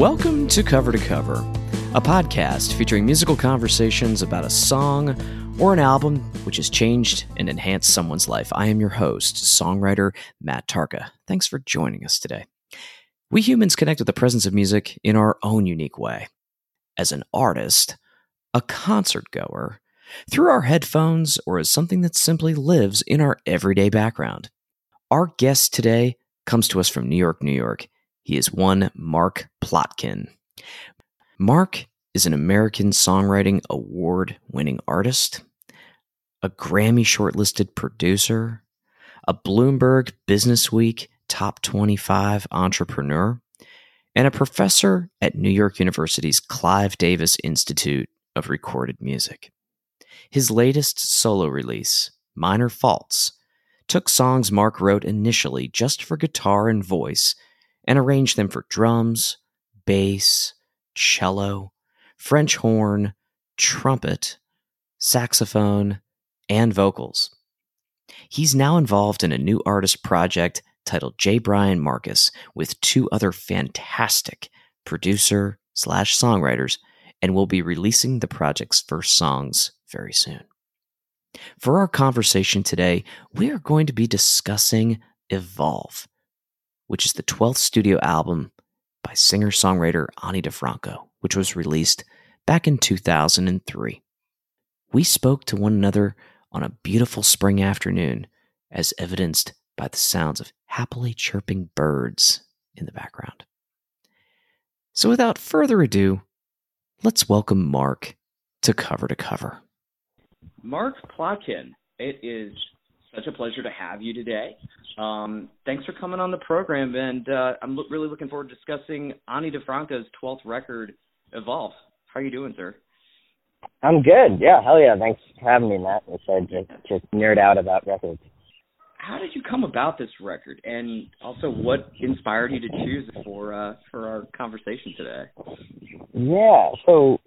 Welcome to Cover to Cover, a podcast featuring musical conversations about a song or an album which has changed and enhanced someone's life. I am your host, songwriter Matt Tarka. Thanks for joining us today. We humans connect with the presence of music in our own unique way. As an artist, a concert goer, through our headphones, or as something that simply lives in our everyday background. Our guest today comes to us from New York, New York. He is one Mark Plotkin. Mark is an American Songwriting Award winning artist, a Grammy shortlisted producer, a Bloomberg Business Week top 25 entrepreneur, and a professor at New York University's Clive Davis Institute of Recorded Music. His latest solo release, Minor Faults, took songs Mark wrote initially just for guitar and voice and arranged them for drums, bass, cello, French horn, trumpet, saxophone, and vocals. He's now involved in a new artist project titled J. Brian Marcus with two other fantastic producer slash songwriters and will be releasing the project's first songs very soon. For our conversation today, we are going to be discussing Evolve, which is the 12th studio album by singer songwriter Ani DiFranco, which was released back in 2003. We spoke to one another on a beautiful spring afternoon, as evidenced by the sounds of happily chirping birds in the background. So, without further ado, let's welcome Mark to Cover to Cover. Mark Plotkin, it is such a pleasure to have you today. Um, thanks for coming on the program, and uh, I'm lo- really looking forward to discussing Ani DiFranco's 12th record, Evolve. How are you doing, sir? I'm good. Yeah, hell yeah. Thanks for having me, Matt. Said just, just nerd out about records. How did you come about this record, and also what inspired you to choose it for uh, for our conversation today? Yeah, so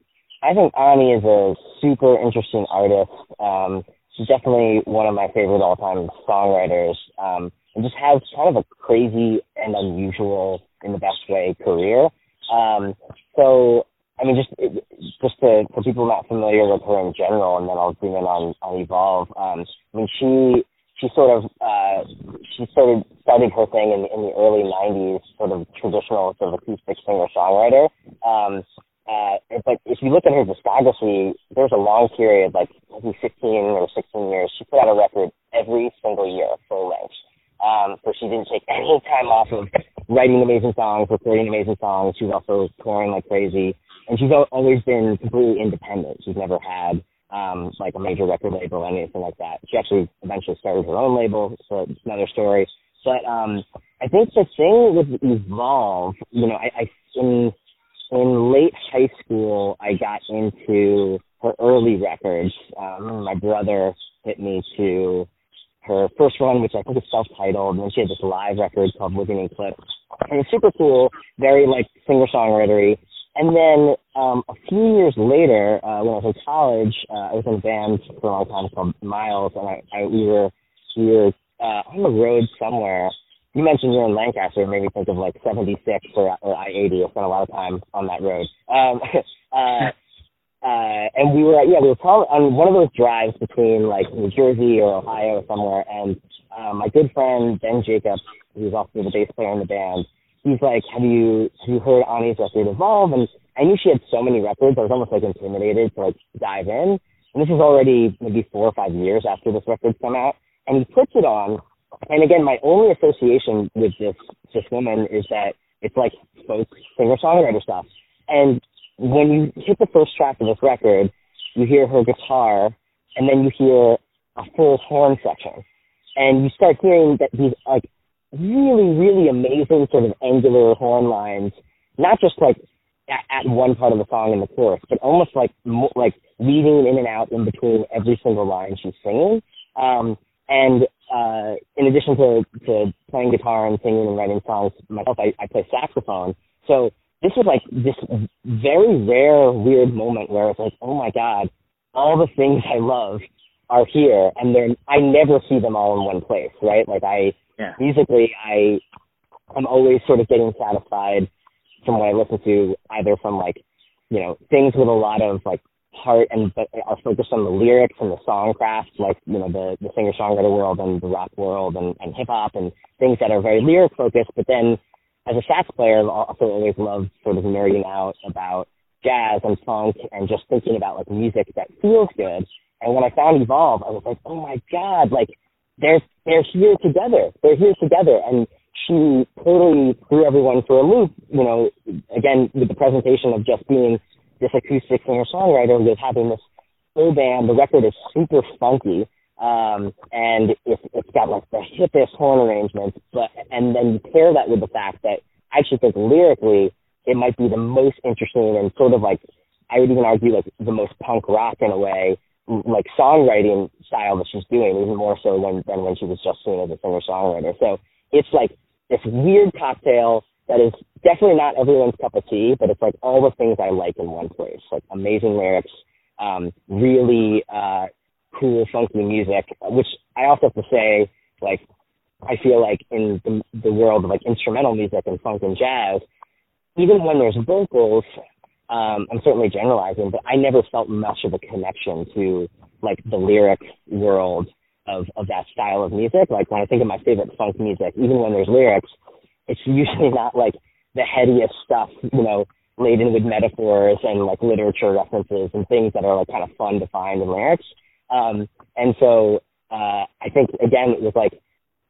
I think Ani is a super interesting artist. Um, she's definitely one of my favorite all-time songwriters, um, and just has kind of a crazy and unusual, in the best way, career. Um, so, I mean, just just to, for people not familiar with her in general, and then I'll zoom in on, on Evolve. Um, I mean, she she sort of uh, she started started her thing in, in the early '90s, sort of traditional sort of acoustic singer songwriter. Um, uh, but if you look at her discography, there's a long period, like maybe 15 or 16 years, she put out a record every single year, full length. Um, so she didn't take any time off of writing amazing songs, recording amazing songs. She was also touring like crazy, and she's always been completely independent. She's never had um, like a major record label or anything like that. She actually eventually started her own label, so it's another story. But um, I think the thing with Evolve, you know, I, I in in late high school, I got into her early records. Um, my brother hit me to her first one, which I think is self-titled, and then she had this live record called Living in Clips. And it's super cool, very like singer-songwritery. And then um, a few years later, uh, when I was in college, uh, I was in a band for a long time called Miles, and I, I we were we were uh, on the road somewhere, you mentioned you're in Lancaster, it made me think of like 76 or, or I-80. I spent a lot of time on that road. Um, uh, uh, and we were, yeah, we were probably on one of those drives between like New Jersey or Ohio or somewhere. And um, my good friend Ben Jacobs, who's also the bass player in the band, he's like, "Have you have you heard Ani's record Evolve?" And I knew she had so many records, I was almost like intimidated to like dive in. And this is already maybe four or five years after this record's come out. And he puts it on, and again, my only association with this this woman is that it's like folk singer songwriter stuff. And when you hit the first track of this record, you hear her guitar, and then you hear a full horn section, and you start hearing that these like really really amazing sort of angular horn lines, not just like at, one part of the song in the chorus, but almost like like weaving in and out in between every single line she's singing. Um, and uh, in addition to, to playing guitar and singing and writing songs myself, I, I play saxophone. So this was like this very rare, weird moment where it's like, oh my god, all the things I love are here, and they're I never see them all in one place, right? Like I yeah. musically, I I'm always sort of getting satisfied from what I listen to, either from like, you know, things with a lot of like heart and but are focused on the lyrics and the songcraft, like you know the the singer songwriter world and the rock world and, and hip hop and things that are very lyric focused. But then, as a sax player, I've also always loved sort of nerding out about jazz and funk and just thinking about like music that feels good. And when I found Evolve, I was like, oh my god, like they're they're here together. They're here together, and she totally threw everyone for a loop. You know, again with the presentation of just being this acoustic singer songwriter with having this full band. The record is super funky. Um, and it's, it's got like the hippest horn arrangements, but, and then you pair that with the fact that I actually think lyrically it might be the most interesting and sort of like, I would even argue like the most punk rock in a way, like songwriting style that she's doing, even more so than, than when she was just seen as a singer songwriter. So it's like this weird cocktail that is definitely not everyone's cup of tea, but it's like all the things I like in one place. Like amazing lyrics, um, really uh, cool, funky music, which I also have to say, like, I feel like in the, the world of like instrumental music and funk and jazz, even when there's vocals, um, I'm certainly generalizing, but I never felt much of a connection to like the lyric world of, of that style of music. Like when I think of my favorite funk music, even when there's lyrics, it's usually not like the headiest stuff, you know, laden with metaphors and like literature references and things that are like kind of fun to find in lyrics. Um, and so uh, I think again it was like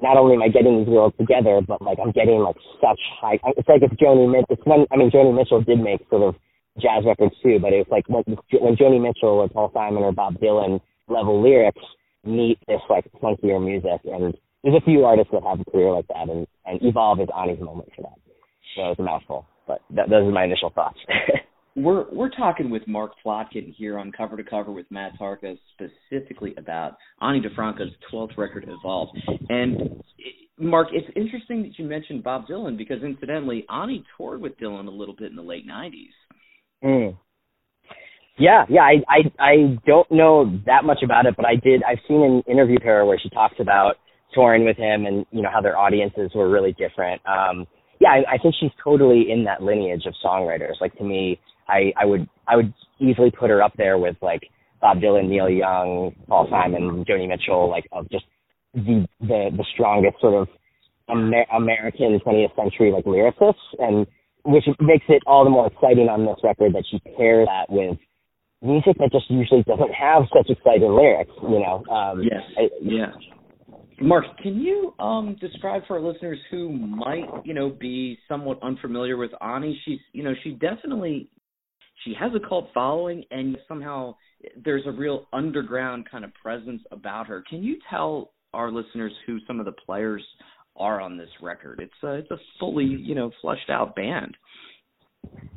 not only am I getting these worlds together, but like I'm getting like such high. It's like if Joni Mitchell. When I mean Joni Mitchell did make sort of jazz records too, but it's like when when Joni Mitchell or Paul Simon or Bob Dylan level lyrics meet this like funkier music, and there's a few artists that have a career like that, and, and Evolve is Ani's moment for that. So it's a mouthful, but that, those are my initial thoughts. we're we're talking with Mark Plotkin here on Cover to Cover with Matt Tarka specifically about Ani DiFranco's 12th record, Evolve. And Mark, it's interesting that you mentioned Bob Dylan because incidentally, Ani toured with Dylan a little bit in the late 90s. Mm. Yeah, yeah, I, I I don't know that much about it, but I did. I've seen an interview with her where she talks about touring with him and you know how their audiences were really different. Um, yeah, I, I think she's totally in that lineage of songwriters. Like to me, I I would I would easily put her up there with like Bob Dylan, Neil Young, Paul Simon, Joni Mitchell, like of just the the the strongest sort of Amer- American 20th century like lyricists, and which makes it all the more exciting on this record that she pairs that with music that just usually doesn't have such exciting lyrics. You know. Um, yes. I, yeah. Mark, can you um, describe for our listeners who might, you know, be somewhat unfamiliar with Ani? She's, you know, she definitely she has a cult following, and somehow there's a real underground kind of presence about her. Can you tell our listeners who some of the players are on this record? It's a it's a fully, you know, flushed out band.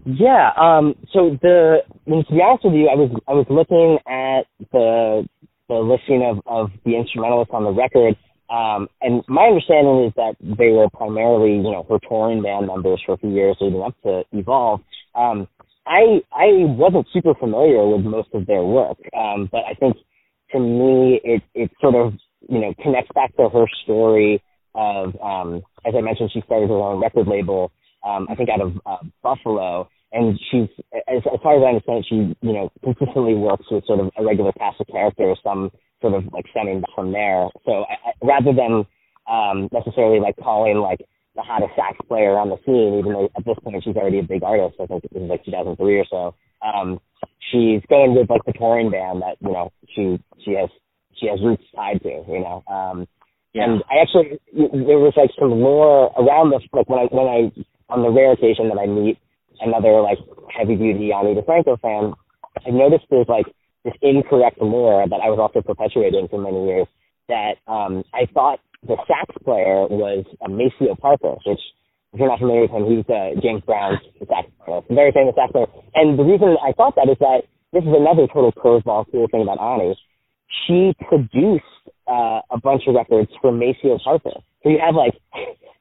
Yeah. Um. So the, mean, to be honest with you, I was I was looking at the the listing of of the instrumentalists on the record, um, and my understanding is that they were primarily, you know, her touring band members for a few years leading up to Evolve. Um, I I wasn't super familiar with most of their work, um, but I think to me it it sort of you know connects back to her story of um, as I mentioned, she started her own record label. Um, I think out of uh, Buffalo, and she's as, as far as I understand, she you know consistently works with sort of a regular cast of characters, some sort of like stemming from there. So I, I, rather than um, necessarily like calling like the hottest sax player on the scene, even though at this point she's already a big artist. I think this is like 2003 or so. Um, she's going with like the touring band that you know she she has she has roots tied to. You know, um, yeah. and I actually there was like some lore around this. Like when I when I on the rare occasion that I meet another like heavy duty Ani DiFranco fan, I noticed there's like this incorrect lore that I was also perpetuating for many years that um, I thought the sax player was uh, Maceo Parker, which if you're not familiar with him, he's uh, James Brown's sax player, very famous sax player. And the reason I thought that is that this is another total curveball cool thing about Ani. She produced uh, a bunch of records for Maceo Parker. So you have like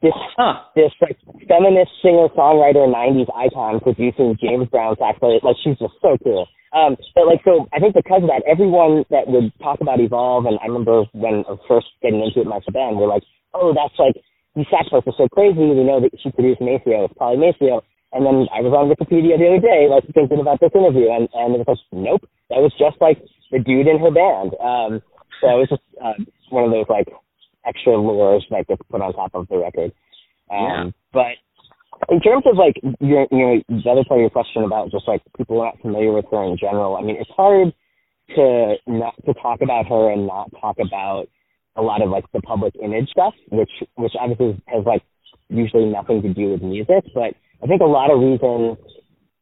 this huh. this like feminist singer songwriter '90s icon producing James Brown sax player. Like she's just so cool. Um, but like, so I think because of that, everyone that would talk about Evolve, and I remember when I was first getting into it, my band, were like, oh, that's like, these sax players are so crazy. We know that she produced Maceo. It's probably Maceo. And then I was on Wikipedia the other day, like thinking about this interview, and and it was like, nope, that was just like the dude in her band. Um, so it was just uh, one of those like extra lures that gets put on top of the record. Um, yeah. But in terms of like your, you know, the other part of your question about just like people not familiar with her in general, I mean, it's hard to not to talk about her and not talk about a lot of like the public image stuff, which which obviously has like usually nothing to do with music, but I think a lot of reasons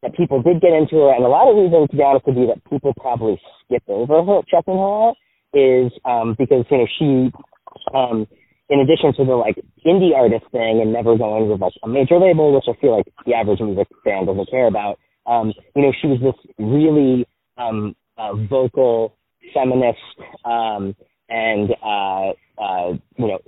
that people did get into her, and a lot of reasons, to be honest with you, that people probably skip over her checking her out is um, because you know she, um, in addition to the like indie artist thing and never going with like a major label, which I feel like the average music fan doesn't care about. Um, you know, she was this really um, uh, vocal feminist um, and uh, uh, you know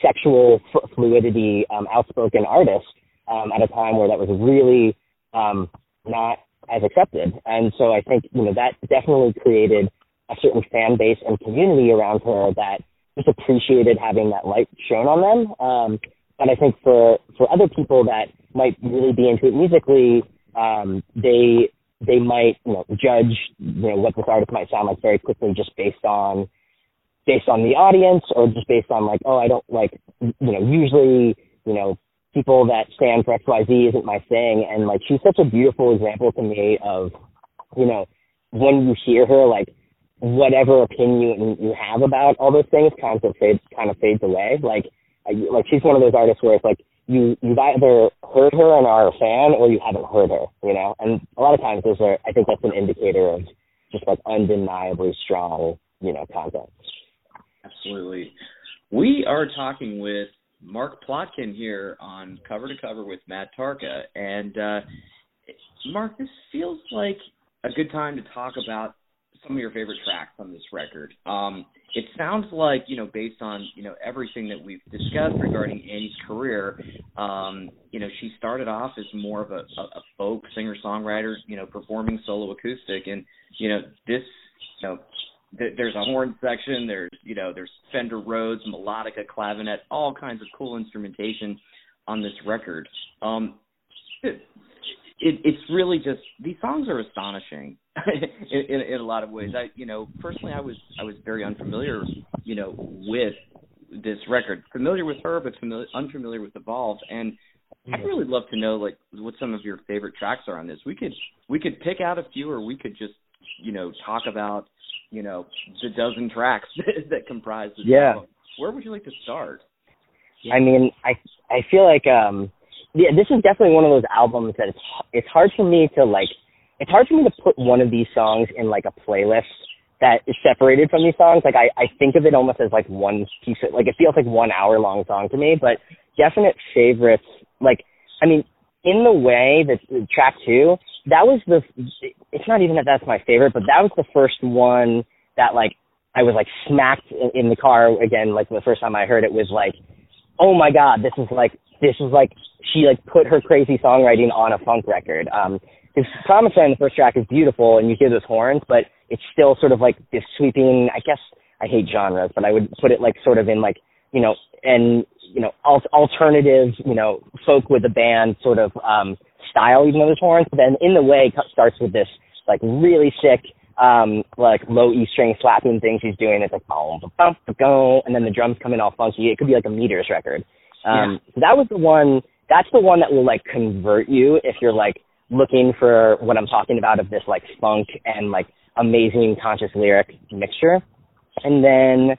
sexual fluidity um, outspoken artist um, at a time where that was really um, not as accepted. And so I think you know that definitely created a certain fan base and community around her that just appreciated having that light shown on them. Um, but I think for for other people that might really be into it musically, um, they they might you know judge you know what this artist might sound like very quickly just based on based on the audience or just based on like oh I don't like you know usually you know people that stand for XYZ isn't my thing and like she's such a beautiful example to me of you know when you hear her like whatever opinion you have about all those things kind of fades kind of fades away like like she's one of those artists where it's like you you've either heard her and are a fan or you haven't heard her, you know. And a lot of times those are I think that's an indicator of just like undeniably strong, you know, content. Absolutely. We are talking with Mark Plotkin here on Cover to Cover with Matt Tarka. And uh Mark, this feels like a good time to talk about some of your favorite tracks on this record. Um it sounds like you know based on you know everything that we've discussed regarding Ani's career um you know she started off as more of a, a, a folk singer songwriter you know performing solo acoustic and you know this you know th- there's a horn section there's you know there's Fender Rhodes melodica clavinet all kinds of cool instrumentation on this record um it, it, it's really just these songs are astonishing in, in, in a lot of ways. I, you know, personally, I was I was very unfamiliar, you know, with this record. Familiar with her, but familiar, unfamiliar with Evolve. And I'd really love to know like what some of your favorite tracks are on this. We could we could pick out a few, or we could just you know talk about you know the dozen tracks that comprise this yeah. album. Where would you like to start? I mean, I I feel like um yeah, this is definitely one of those albums that it's it's hard for me to like it's hard for me to put one of these songs in like a playlist that is separated from these songs. Like I, I think of it almost as like one piece of like it feels like one hour long song to me, but definite favorites like I mean, in the way that track two, that was the it's not even that that's my favorite, but that was the first one that like I was like smacked in, in the car again, like the first time I heard it was like, oh my god, this is like this is like she like put her crazy songwriting on a funk record. Um, his commentary in the first track is beautiful, and you hear those horns, but it's still sort of like this sweeping. I guess I hate genres, but I would put it like sort of in like you know, and you know, al- alternative, you know, folk with a band sort of um style, even though there's horns. But then in the way starts with this like really sick um like low E string slapping thing she's doing. It's like boom, bum, go, and then the drums come in all funky. It could be like a Meters record. Um, yeah. so that was the one. That's the one that will like convert you if you're like looking for what I'm talking about of this like funk and like amazing conscious lyric mixture. And then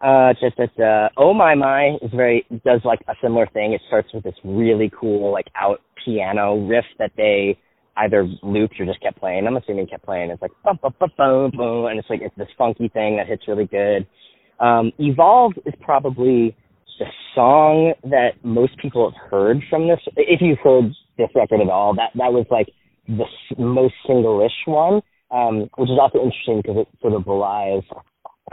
uh just at uh Oh My My is very does like a similar thing. It starts with this really cool like out piano riff that they either looped or just kept playing. I'm assuming kept playing. It's like bum bum bum boom boom and it's like it's this funky thing that hits really good. Um Evolve is probably the song that most people have heard from this, if you've heard this record at all, that that was like the most single-ish one, um, which is also interesting because it sort of belies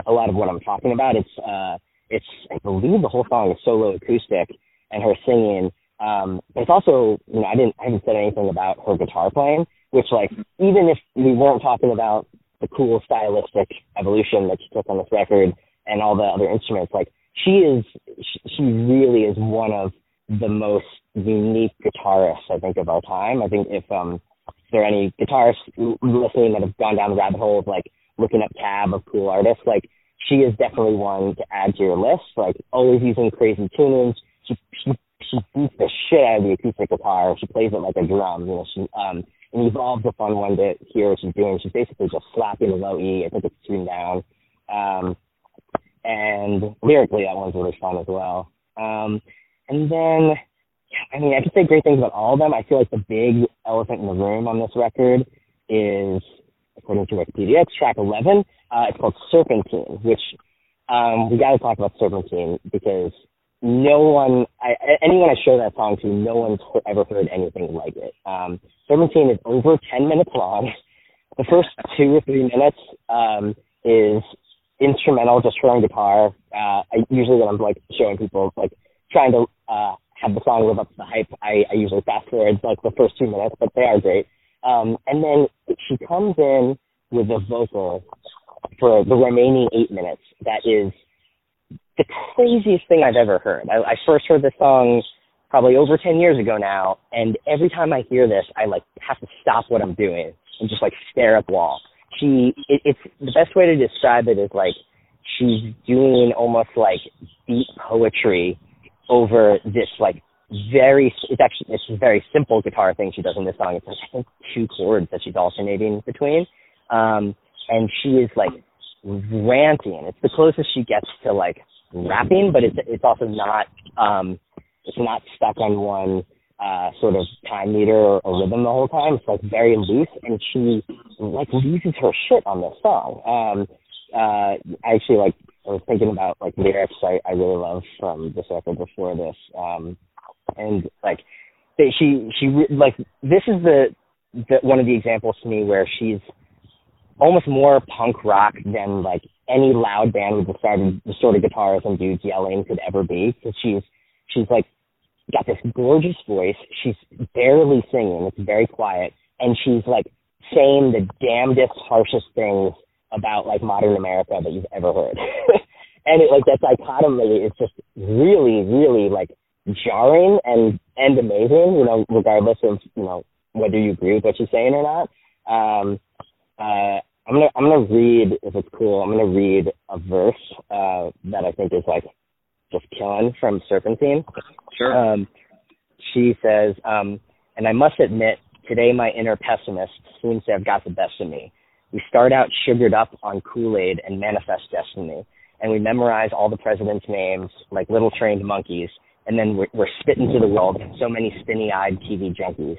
a lot of what I'm talking about. It's uh, it's I believe the whole song is solo acoustic and her singing. Um, it's also you know I didn't I haven't said anything about her guitar playing, which like even if we weren't talking about the cool stylistic evolution that she took on this record and all the other instruments, like she is she really is one of the most unique guitarists I think of our time. I think if um if there are any guitarists listening that have gone down the rabbit hole of like looking up tab of cool artists, like she is definitely one to add to your list. Like always using crazy tunings. She she she beats the shit out of the acoustic guitar. She plays it like a drum. You know, she um and Evolve's a fun one to hear what she's doing. She's basically just slapping the low E. I think it's tuned down. Um and lyrically that one's really fun as well. Um and then I mean I could say great things about all of them. I feel like the big elephant in the room on this record is according to Wikipedia, it's track eleven. Uh, it's called Serpentine, which um, we got to talk about Serpentine because no one, I, anyone I show that song to, no one's ever heard anything like it. Um, Serpentine is over 10 minutes long. The first two or three minutes um, is instrumental, just throwing guitar. Uh, I usually when I'm like showing people, like trying to uh, have the song live up to the hype, I, I usually fast forward like the first two minutes, but they are great. Um, and then she comes in with a vocal for the remaining eight minutes that is the craziest thing I've ever heard. I, I first heard this song probably over 10 years ago now, and every time I hear this, I like have to stop what I'm doing and just like stare at the wall. She, it, it's the best way to describe it is like she's doing almost like beat poetry over this like very, it's actually, it's a very simple guitar thing she does in this song. It's like, two chords that she's alternating between. Um, and she is like ranting. It's the closest she gets to like rapping, but it's it's also not um it's not stuck on one uh sort of time meter or, or rhythm the whole time. It's like very loose and she like loses her shit on this song. Um uh actually like I was thinking about like lyrics I, I really love from this record before this. Um and like they, she she like this is the, the one of the examples to me where she's almost more punk rock than like any loud band with the sort of, the sort of guitars and dudes yelling could ever be. Because she's she's like got this gorgeous voice. She's barely singing. It's very quiet, and she's like saying the damnedest, harshest things about like modern America that you've ever heard. and it like that dichotomy is just really, really like jarring and and amazing. You know, regardless of you know whether you agree with what she's saying or not. Um, uh, I'm gonna I'm gonna read if it's cool. I'm gonna read a verse uh, that I think is like killing from Serpentine. Sure. Um, she says, um, and I must admit, today my inner pessimist seems to have got the best of me. We start out sugared up on Kool-Aid and manifest destiny, and we memorize all the president's names like little trained monkeys, and then we're, we're spit into the world so many spinny-eyed TV junkies.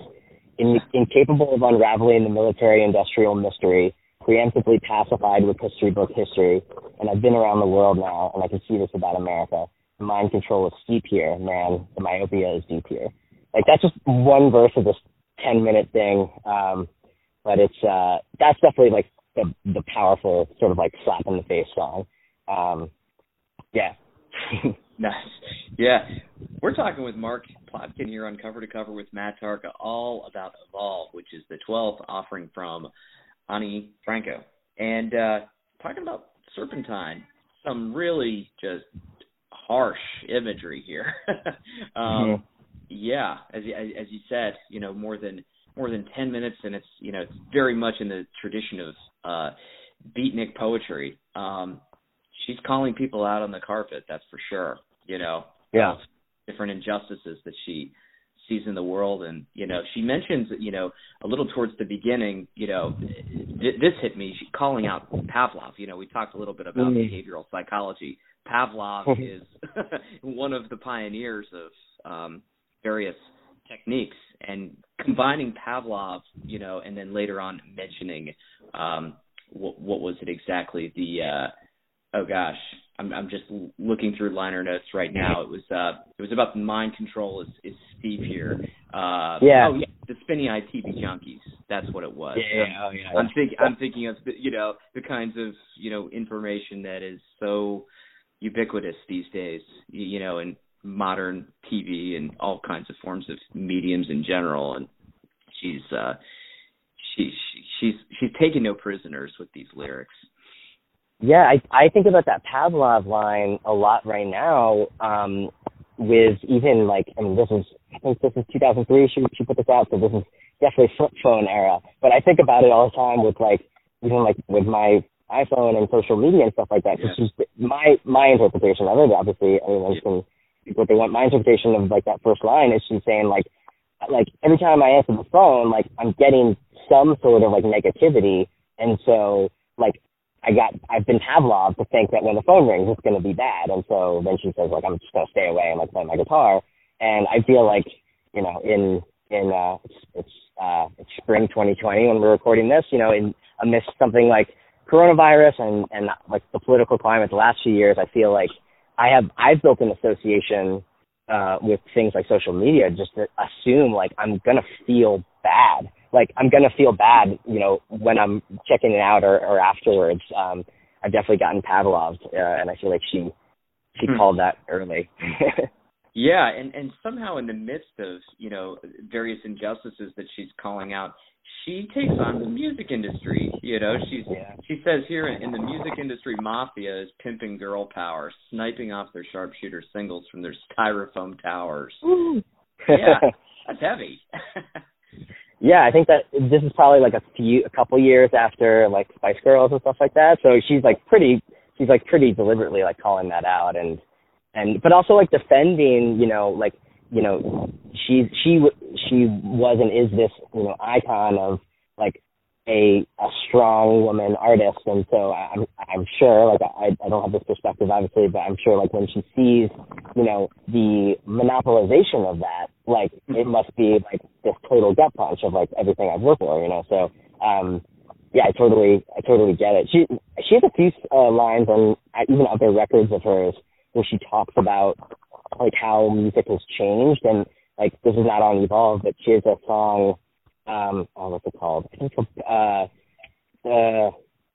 In, incapable of unraveling the military-industrial mystery, preemptively pacified with history book history, and I've been around the world now, and I can see this about America. Mind control is steep here, man. The myopia is deep here. Like that's just one verse of this ten minute thing, um, but it's uh, that's definitely like the the powerful sort of like slap in the face song. Um, yeah. nice. Yeah. We're talking with Mark Plotkin here on Cover to Cover with Matt Tarka, all about Evolve, which is the 12th offering from Ani Franco. And uh, talking about Serpentine, some really just harsh imagery here. um, mm-hmm. Yeah, as, as you said, you know, more than more than ten minutes, and it's you know it's very much in the tradition of uh, beatnik poetry. Um, she's calling people out on the carpet, that's for sure. You know, yeah, different injustices that she sees in the world and you know she mentions you know a little towards the beginning you know th- this hit me she calling out pavlov you know we talked a little bit about mm-hmm. behavioral psychology pavlov is one of the pioneers of um various techniques and combining pavlov you know and then later on mentioning um what, what was it exactly the uh oh gosh I'm I'm just looking through liner notes right now. It was uh it was about the mind control is is Steve here. Uh yeah. oh yeah, the spinny eyed TV junkies. That's what it was. Yeah, oh, yeah. I'm thinking I'm thinking of you know, the kinds of, you know, information that is so ubiquitous these days, you know, in modern TV and all kinds of forms of mediums in general and she's uh she, she she's she's taking no prisoners with these lyrics. Yeah, I I think about that Pavlov line a lot right now. Um, with even like I mean, this is I think this is 2003. She she put this out, so this is definitely flip phone era. But I think about it all the time with like even like with my iPhone and social media and stuff like that. It's just my my interpretation of it. Obviously, anyone can what they want. My interpretation of like that first line is she's saying like like every time I answer the phone, like I'm getting some sort of like negativity, and so like I got I've been Pavlov to think that when the phone rings, it's going to be bad, and so then she says like I'm just going to stay away and like play my guitar, and I feel like you know in in uh it's it's uh it's spring 2020 when we're recording this, you know, in amidst something like coronavirus and and like the political climate the last few years, I feel like I have I've built an association uh with things like social media just to assume like I'm gonna feel bad. Like I'm gonna feel bad, you know, when I'm checking it out or, or afterwards. Um I've definitely gotten Pavloved uh, and I feel like she she hmm. called that early. yeah, and and somehow in the midst of, you know, various injustices that she's calling out, she takes on the music industry. You know, she's yeah. she says here in, in the music industry, mafia is pimping girl power, sniping off their sharpshooter singles from their styrofoam towers. yeah, that's heavy. yeah, I think that this is probably like a few, a couple years after like Spice Girls and stuff like that. So she's like pretty, she's like pretty deliberately like calling that out and and but also like defending, you know, like you know, she she she was and is this you know icon of like a a strong woman artist, and so I'm I'm sure like I I don't have this perspective obviously, but I'm sure like when she sees you know the monopolization of that, like it must be like this total gut punch of like everything I've worked for, you know. So um yeah, I totally I totally get it. She she has a few uh, lines on even other records of hers where she talks about like how music has changed and like this is not on Evolve, but she has a song, um, oh, what's it called? I think uh, uh,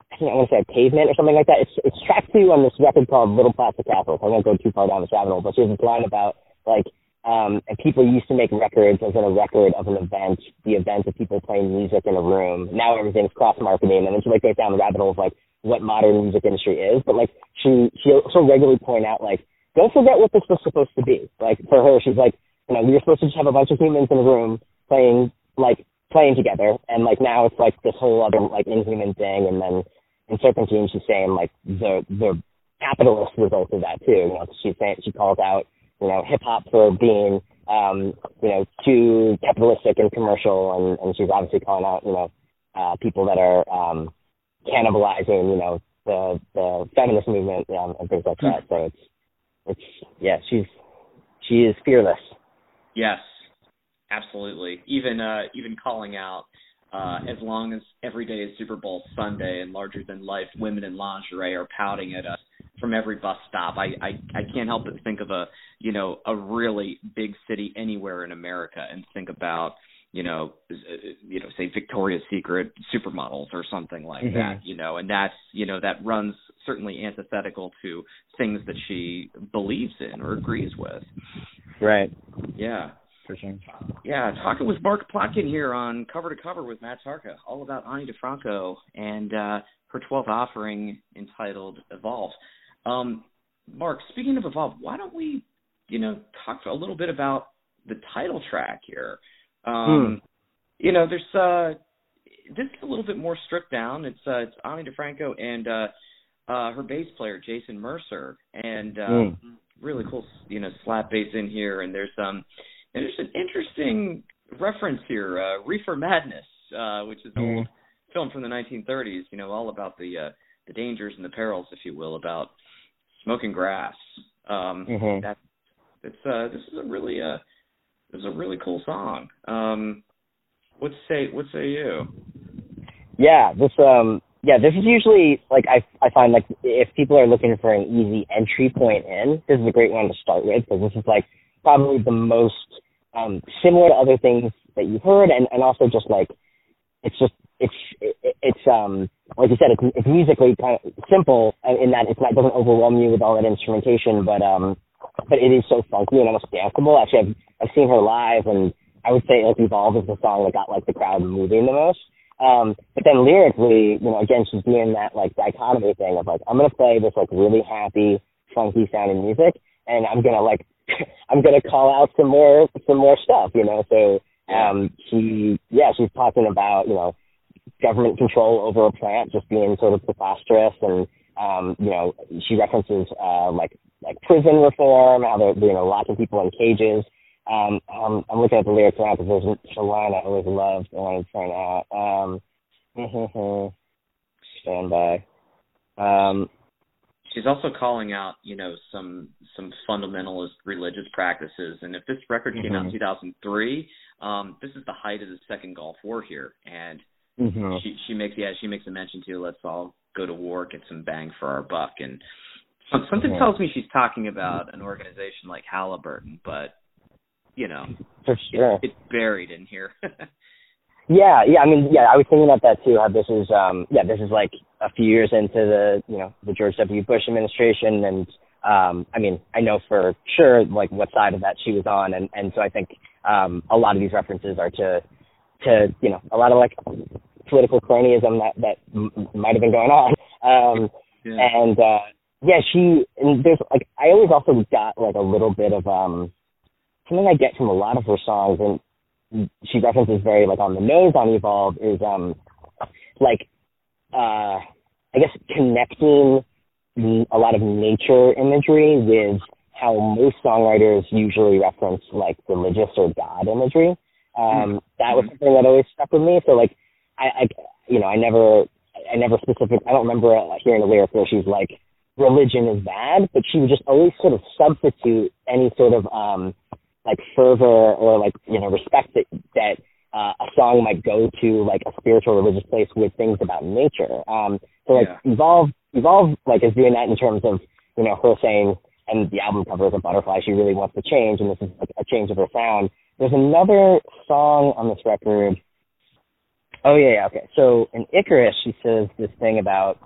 I think I want to say Pavement or something like that. It's it's track two on this record called Little Plastic Castle. I won't go too far down this rabbit hole, but she has a line about like um, and people used to make records as in a record of an event, the event of people playing music in a room. Now everything's cross marketing, and then she like goes down the rabbit hole of like what modern music industry is. But like she she also regularly point out like don't forget what this was supposed to be. Like for her, she's like, you know, we were supposed to just have a bunch of humans in a room playing like playing together, and like now it's like this whole other like inhuman thing. And then in Serpentine, she's saying like the the capitalist result of that too. You know, she's saying she calls out you know hip hop for being um, you know too capitalistic and commercial, and and she's obviously calling out you know uh, people that are um, cannibalizing you know the the feminist movement um, and things like that. So it's yeah, she's she is fearless. Yes, absolutely. Even uh, even calling out uh, as long as every day is Super Bowl Sunday and larger than life women in lingerie are pouting at us from every bus stop. I, I I can't help but think of a you know a really big city anywhere in America and think about you know, uh, you know, say Victoria's Secret supermodels or something like mm-hmm. that, you know, and that's, you know, that runs certainly antithetical to things that she believes in or agrees with. Right. Yeah. For sure. Yeah, talking with Mark Plotkin here on Cover to Cover with Matt Tarka, all about Ani DiFranco and uh, her 12th offering entitled Evolve. Um, Mark, speaking of Evolve, why don't we, you know, talk a little bit about the title track here? Um, hmm. You know, there's uh, this is a little bit more stripped down. It's uh, it's Ani DiFranco and uh, uh, her bass player Jason Mercer, and uh, hmm. really cool, you know, slap bass in here. And there's um, and there's an interesting reference here, uh, Reefer Madness, uh, which is an mm. old film from the 1930s. You know, all about the uh, the dangers and the perils, if you will, about smoking grass. Um, mm-hmm. That it's uh, this is a really uh, it was a really cool song. Um, what say what say you? Yeah, this um yeah, this is usually like I I find like if people are looking for an easy entry point in, this is a great one to start with because this is like probably the most um similar to other things that you've heard and and also just like it's just it's it, it's um like you said it's it's musically kind of simple in that it's not doesn't overwhelm you with all that instrumentation but um but it is so funky and almost danceable. Actually, I've I've seen her live, and I would say like Evolve is the song that got like the crowd moving the most. Um, but then lyrically, you know, again, she's doing that like dichotomy thing of like I'm gonna play this like really happy, funky sounding music, and I'm gonna like I'm gonna call out some more some more stuff, you know. So um, she yeah, she's talking about you know government control over a plant just being sort of preposterous, and um, you know she references uh, like like prison reform, how they're you know locking people in cages. Um, um, I'm looking at the lyrics now because there's a line I always loved and wanted to point out. Um, stand by. Um, She's also calling out, you know, some some fundamentalist religious practices. And if this record came mm-hmm. out in 2003, um, this is the height of the second Gulf War here, and mm-hmm. she she makes yeah she makes a mention to let's all go to war, get some bang for our buck, and something tells me she's talking about an organization like Halliburton, but you know, for sure, it, it's buried in here. Yeah, yeah. I mean, yeah, I was thinking about that too. How this is, um, yeah, this is like a few years into the, you know, the George W. Bush administration, and um, I mean, I know for sure like what side of that she was on, and and so I think um, a lot of these references are to, to you know, a lot of like political cronyism that that m- might have been going on. Um, yeah. And uh, yeah, she and there's like I always also got like a little bit of um something I get from a lot of her songs, and she references very like on the nose on Evolve is um like uh I guess connecting a lot of nature imagery with how most songwriters usually reference like religious or God imagery. Um, that was something that always stuck with me. So like, I, I, you know, I never, I never specific, I don't remember hearing a lyric where she's like, religion is bad, but she would just always sort of substitute any sort of, um, like fervor or like you know respect that that uh, a song might go to like a spiritual religious place with things about nature. Um, so like yeah. evolve evolve like is doing that in terms of you know her saying and the album cover is a butterfly. She really wants to change, and this is like a change of her sound. There's another song on this record. Oh yeah, yeah, okay. So in Icarus, she says this thing about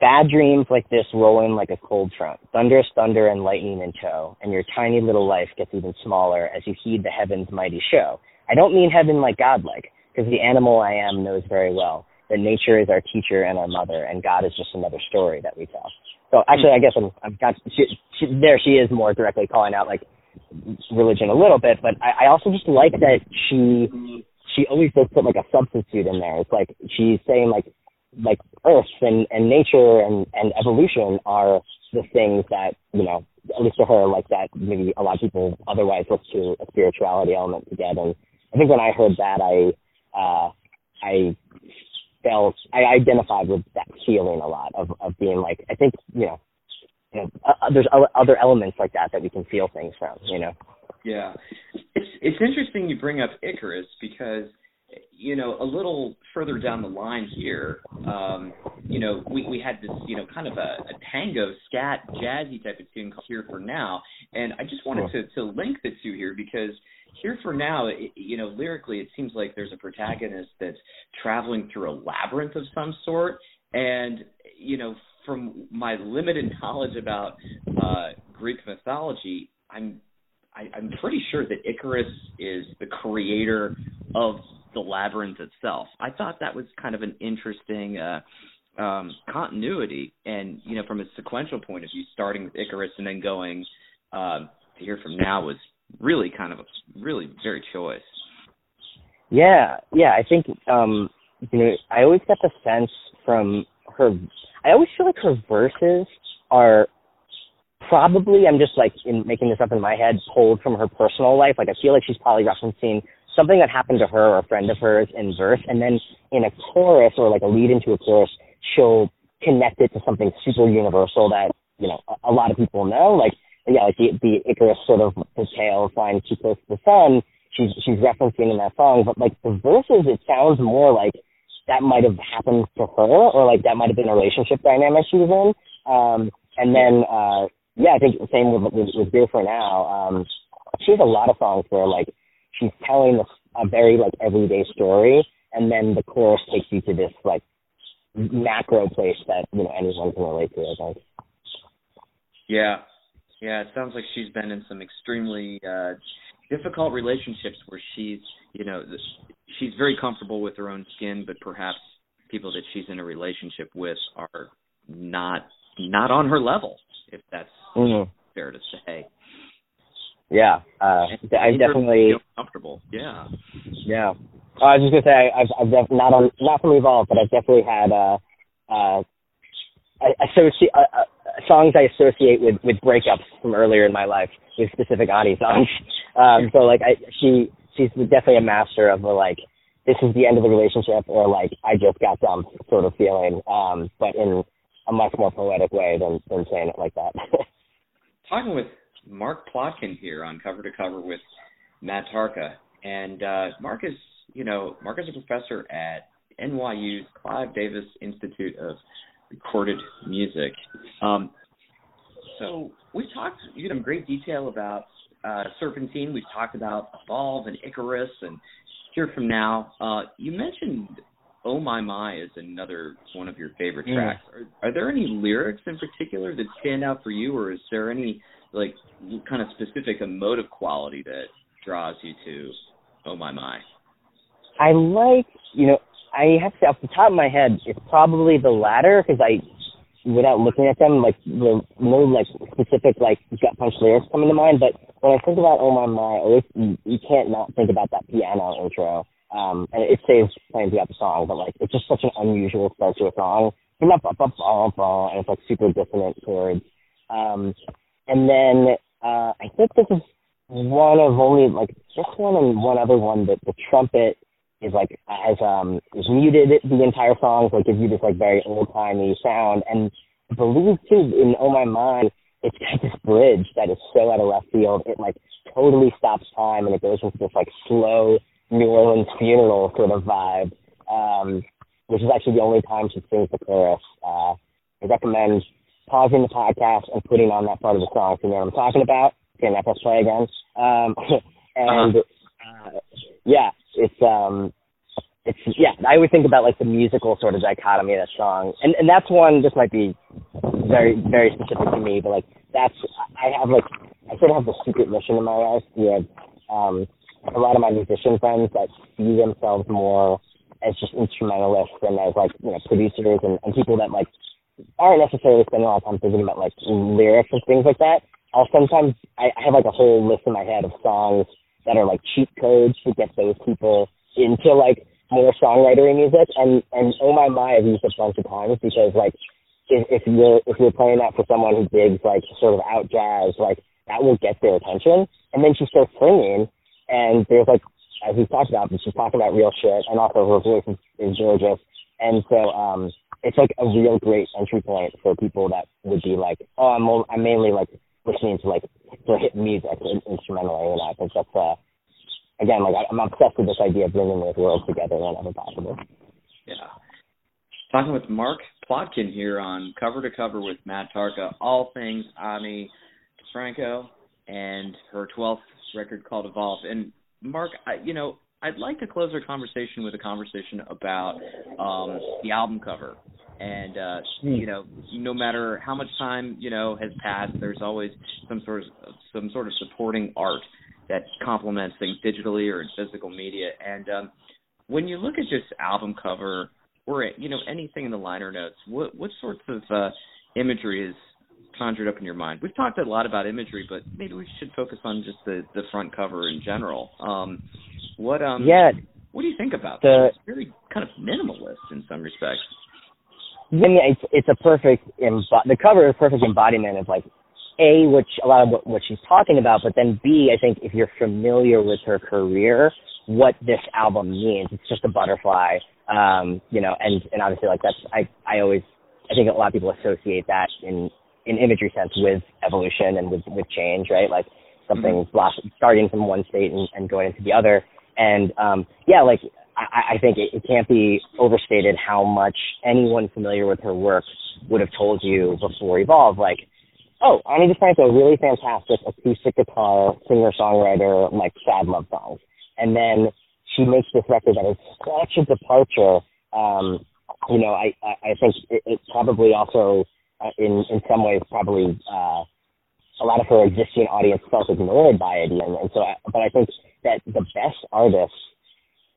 Bad dreams like this roll in like a cold front, thunderous thunder and lightning in tow, and your tiny little life gets even smaller as you heed the heaven's mighty show. I don't mean heaven like godlike, because the animal I am knows very well that nature is our teacher and our mother, and God is just another story that we tell. So actually, I guess I'm, I'm got she, she, there. She is more directly calling out like religion a little bit, but I, I also just like that she she always does put like a substitute in there. It's like she's saying like like Earth and, and nature and, and evolution are the things that, you know, at least to her, like that maybe a lot of people otherwise look to a spirituality element to get. And I think when I heard that, I, uh, I felt, I identified with that feeling a lot of, of being like, I think, you know, you know, uh, there's other elements like that that we can feel things from, you know? Yeah. It's, it's interesting you bring up Icarus because you know, a little further down the line here, um, you know, we, we had this, you know, kind of a, a tango, scat, jazzy type of tune called Here for Now. And I just wanted to, to link the two here because Here for Now, it, you know, lyrically, it seems like there's a protagonist that's traveling through a labyrinth of some sort. And, you know, from my limited knowledge about uh, Greek mythology, I'm I, I'm pretty sure that Icarus is the creator of the labyrinth itself. I thought that was kind of an interesting uh, um, continuity, and you know, from a sequential point of view, starting with Icarus and then going uh, to here from now was really kind of a, really very choice. Yeah, yeah, I think um, you know I always get the sense from her. I always feel like her verses are probably I'm just like in making this up in my head, pulled from her personal life. Like I feel like she's probably referencing something that happened to her or a friend of hers in verse, and then in a chorus or like a lead into a chorus, she'll connect it to something super universal that you know a, a lot of people know. Like yeah, like the, the Icarus sort of the tale flying too close to the sun. She's she's referencing in that song, but like the verses, it sounds more like that might have happened to her, or like that might have been a relationship dynamic she was in. Um, and then uh, yeah, I think the same with with, with Here for Now. Um, she has a lot of songs where like she's telling a, a very like everyday story, and then the chorus takes you to this like macro place that you know anyone can relate to. I think. Yeah, yeah. It sounds like she's been in some extremely uh, difficult relationships where she's, you know, this, she's very comfortable with her own skin, but perhaps people that she's in a relationship with are not not on her level, if that's mm-hmm. fair to say. Yeah, uh, I definitely comfortable. Yeah, yeah. Uh, I was just gonna say I've, I've def- not on not from Evolve, but I've definitely had uh, uh, associate uh, uh, songs I associate with with breakups from earlier in my life with specific Ani songs. Um, so like I she she's definitely a master of the like this is the end of the relationship or like I just got dumped sort of feeling, um, but in a much more poetic way than than saying it like that. Talking with Mark Plotkin here on Cover to Cover with Matt Tarka, and uh, Mark is you know Mark is a professor at NYU's Clive Davis Institute of Recorded Music. Um, so we've talked in great detail about uh, Serpentine. We've talked about Evolve and Icarus and Here for Now. Uh, you mentioned Oh My My is another one of your favorite mm. tracks. Are, are there any lyrics in particular that stand out for you, or is there any like kind of specific emotive quality that draws you to Oh My My? I like, you know, I have to say off the top of my head, it's probably the latter because I, without looking at them, like the no like specific like gut punch lyrics coming to mind. But when I think about Oh My My, always you, you can't not think about that piano intro. Um, and it stays playing throughout the song, but like it's just such an unusual start to a song. And it's like super dissonant chords. Um, and then uh, I think this is one of only like this one and one other one that the trumpet is like has um is muted the entire song, so it gives you this like very old timey sound. And I believe too in Oh My Mind, it's got this bridge that is so out of left field. It like totally stops time and it goes into this like slow New Orleans funeral sort of vibe. Um, which is actually the only time she sings the chorus. Uh, I recommend pausing the podcast and putting on that part of the song so you know what I'm talking about. Okay, now press play again. Um, and uh, yeah, it's um it's yeah, I would think about like the musical sort of dichotomy of that song. And and that's one this might be very very specific to me, but like that's I have like I sort of have the secret mission in my life. Have um a lot of my musician friends that see themselves more as just instrumentalists and as like, you know, producers and, and people that like aren't necessarily spending a lot of time thinking about like lyrics and things like that. I'll sometimes I, I have like a whole list in my head of songs that are like cheat codes to get those people into like more songwriting music and and oh my my I've used it a bunch of times because like if, if you're if you're playing that for someone who digs like sort of out jazz like that will get their attention and then she starts singing and there's like as we talked about she's talking about real shit and also her voice is, is gorgeous and so um it's like a real great entry point for people that would be like oh I'm I'm mainly like listening to like to hit music instrumentally and I think that's uh again, like I'm obsessed with this idea of bringing those worlds together whenever possible. Yeah. Talking with Mark Plotkin here on Cover to Cover with Matt Tarka, all things Ani Franco and her 12th record called Evolve. And Mark, I, you know, I'd like to close our conversation with a conversation about um, the album cover. And uh, hmm. you know, no matter how much time you know has passed, there's always some sort of some sort of supporting art that complements things digitally or in physical media. And um, when you look at this album cover or you know anything in the liner notes, what what sorts of uh, imagery is conjured up in your mind? We've talked a lot about imagery, but maybe we should focus on just the the front cover in general. Um, what um yeah. What do you think about the, It's very kind of minimalist in some respects. I mean, it's it's a perfect imbo- the cover is a perfect embodiment of like a, which a lot of what, what she's talking about, but then B, I think if you're familiar with her career, what this album means. It's just a butterfly, um, you know, and and obviously like that's I I always I think a lot of people associate that in in imagery sense with evolution and with with change, right? Like something mm-hmm. starting from one state and, and going into the other. And um, yeah, like I, I think it, it can't be overstated how much anyone familiar with her work would have told you before Evolve. Like Oh, Ani DiFranco, really fantastic acoustic guitar singer songwriter, like sad love songs. And then she makes this record that is such a departure. Um, you know, I I, I think it, it probably also in in some ways probably uh, a lot of her existing audience felt ignored by it, and, and so. I, but I think that the best artists,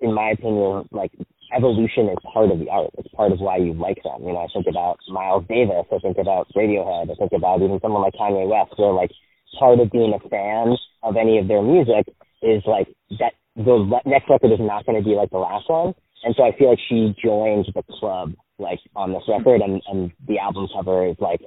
in my opinion, like evolution is part of the art. It's part of why you like them. You know, I think about Miles Davis. I think about Radiohead. I think about even someone like Kanye West, where like part of being a fan of any of their music is like that the next record is not going to be like the last one. And so I feel like she joined the club like on this record and, and the album cover is like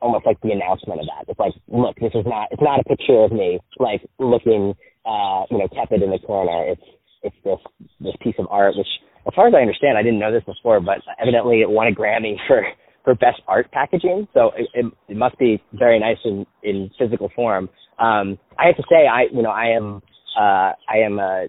almost like the announcement of that. It's like, look, this is not it's not a picture of me like looking uh, you know, tepid in the corner. It's it's this this piece of art which as far as I understand, I didn't know this before, but evidently it won a Grammy for for best art packaging. So it, it, it must be very nice in in physical form. Um, I have to say, I you know I am uh, I am a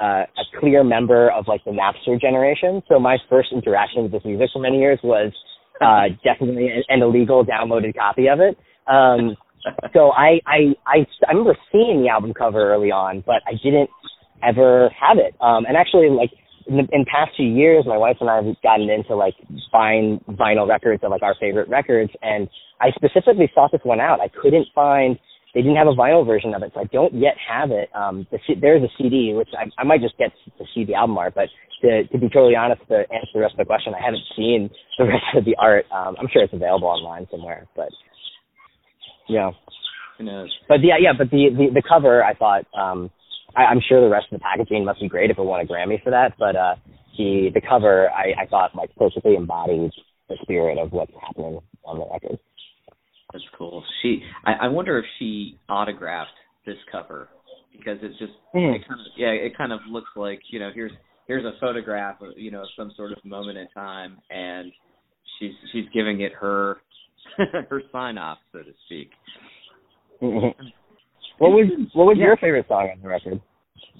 uh, a clear member of like the Napster generation. So my first interaction with this music for many years was uh, definitely an, an illegal downloaded copy of it. Um, so I, I I I remember seeing the album cover early on, but I didn't ever have it. Um, and actually, like in, the, in past few years, my wife and I have gotten into like buying vinyl records of like our favorite records, and I specifically sought this one out. I couldn't find. They didn't have a vinyl version of it, so I don't yet have it. Um, the, C- there's a CD, which I, I might just get to see the album art, but to, to be totally honest, to answer the rest of the question, I haven't seen the rest of the art. Um, I'm sure it's available online somewhere, but yeah. But yeah, yeah, but the, the the cover, I thought um, I, I'm sure the rest of the packaging must be great if it won a Grammy for that. But uh, the the cover, I, I thought like perfectly embodied the spirit of what's happening on the record. That's cool. She, I, I wonder if she autographed this cover because it's just, mm. it kind of, yeah, it kind of looks like you know here's here's a photograph of you know some sort of moment in time, and she's she's giving it her her sign off, so to speak. Mm-hmm. What was what was yeah. your favorite song on the record?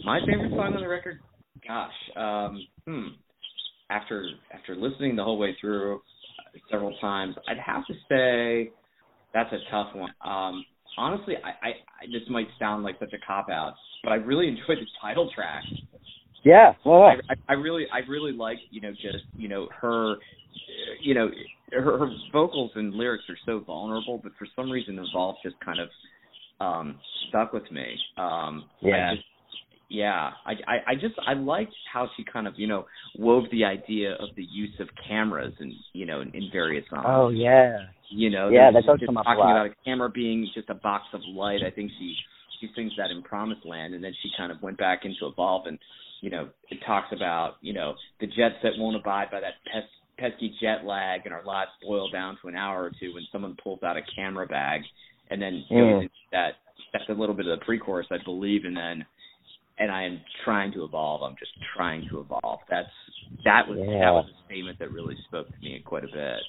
My favorite song on the record, gosh, um, hmm. After after listening the whole way through several times, I'd have to say that's a tough one. Um, honestly, I, I, I this might sound like such a cop out, but I really enjoyed the title track. Yeah, well, I, I, I really I really like you know just you know her you know her, her vocals and lyrics are so vulnerable, but for some reason, the Evolve just kind of um stuck with me. Um yeah. I just, yeah, I, I I just I liked how she kind of you know wove the idea of the use of cameras and you know in, in various songs. Oh yeah. You know, yeah, that's just up talking about a camera being just a box of light. I think she she sings that in Promised Land, and then she kind of went back into Evolve and you know it talks about you know the jets that won't abide by that pesky jet lag and our lives boil down to an hour or two when someone pulls out a camera bag and then mm. that that's a little bit of the pre-chorus, I believe, and then and I am trying to evolve. I'm just trying to evolve. That's that was yeah. that was a statement that really spoke to me quite a bit.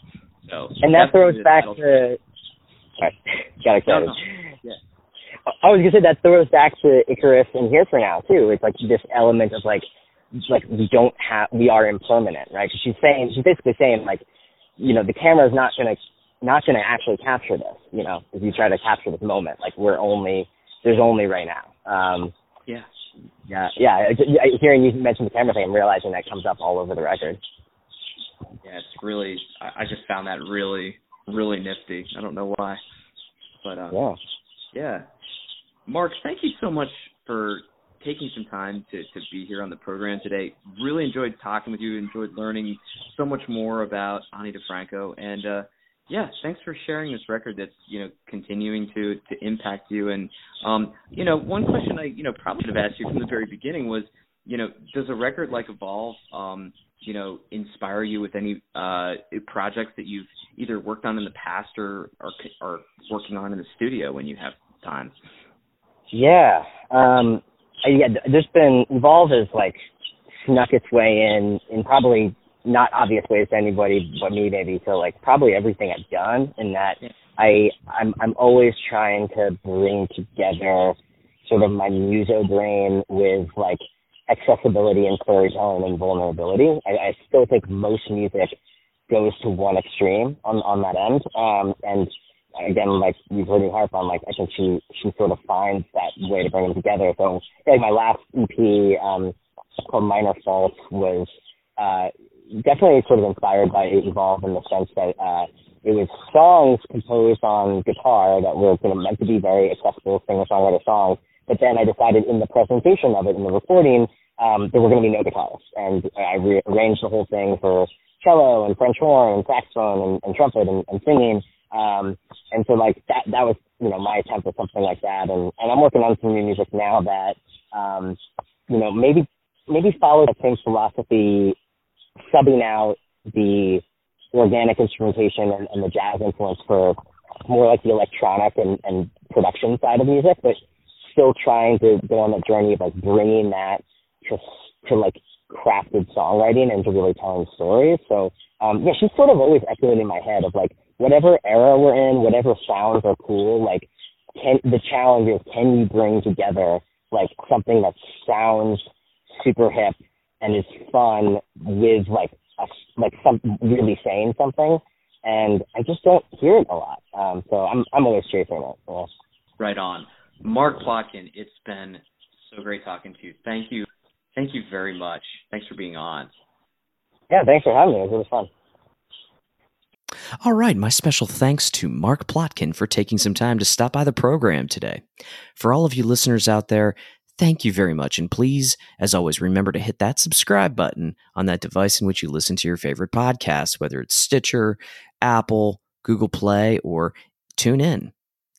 So and that throws back to. Got excited. No, no. Yeah. I was gonna say that throws back to Icarus and Here for Now too. It's like this element of like, like we don't have, we are impermanent, right? She's saying, she's basically saying like, you know, the camera is not gonna not going to actually capture this, you know, if you try to capture this moment. Like we're only, there's only right now. Um, yeah. Yeah. Yeah. Hearing you mention the camera thing, I'm realizing that comes up all over the record. Yeah, it's really, I, I just found that really, really nifty. I don't know why, but, uh, yeah. Yeah. Mark, thank you so much for taking some time to, to be here on the program today. Really enjoyed talking with you, enjoyed learning so much more about Ani DiFranco. And, uh, yeah, thanks for sharing this record that's you know continuing to to impact you. And um, you know, one question I you know probably should have asked you from the very beginning was, you know, does a record like Evolve, um, you know, inspire you with any uh, projects that you've either worked on in the past or or, or working on in the studio when you have time? Yeah, um, yeah. There's been Evolve has like snuck its way in in probably not obvious ways to anybody but me maybe to like probably everything I've done in that. I I'm I'm always trying to bring together sort of my muso brain with like accessibility and storytelling and vulnerability. I, I still think most music goes to one extreme on on that end. Um and again like you've heard me harp on like I think she she sort of finds that way to bring them together. So like my last EP um called Minor Fault was uh definitely sort of inspired by Evolve in the sense that uh, it was songs composed on guitar that were you know, meant to be very accessible singer-songwriter songs. But then I decided in the presentation of it, in the recording, um, there were going to be no guitars. And I rearranged the whole thing for cello and French horn and saxophone and, and trumpet and, and singing. Um, and so like that, that was, you know, my attempt at something like that. And, and I'm working on some new music now that, um, you know, maybe, maybe follow the same philosophy, subbing out the organic instrumentation and, and the jazz influence for more like the electronic and, and production side of music, but still trying to go on the journey of like bringing that to, to like crafted songwriting and to really telling stories. So, um, yeah, she's sort of always echoing in my head of like, whatever era we're in, whatever sounds are cool, like can the challenge is can you bring together like something that sounds super hip and is fun with like a, like some really saying something, and I just don't hear it a lot. Um, so I'm I'm always chasing it. Yeah. Right on, Mark Plotkin. It's been so great talking to you. Thank you, thank you very much. Thanks for being on. Yeah, thanks for having me. It was really fun. All right, my special thanks to Mark Plotkin for taking some time to stop by the program today. For all of you listeners out there, thank you very much. And please, as always, remember to hit that subscribe button on that device in which you listen to your favorite podcast, whether it's Stitcher, Apple, Google Play, or TuneIn.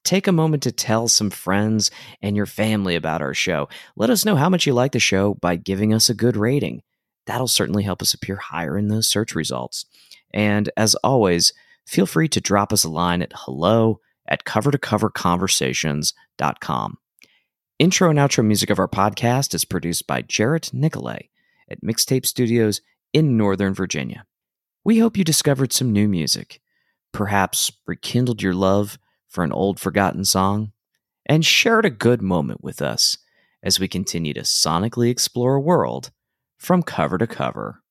Take a moment to tell some friends and your family about our show. Let us know how much you like the show by giving us a good rating. That'll certainly help us appear higher in those search results. And as always, feel free to drop us a line at hello at cover2coverconversations.com. Intro and outro music of our podcast is produced by Jarrett Nicolay at Mixtape Studios in Northern Virginia. We hope you discovered some new music, perhaps rekindled your love for an old forgotten song, and shared a good moment with us as we continue to sonically explore a world from cover to cover.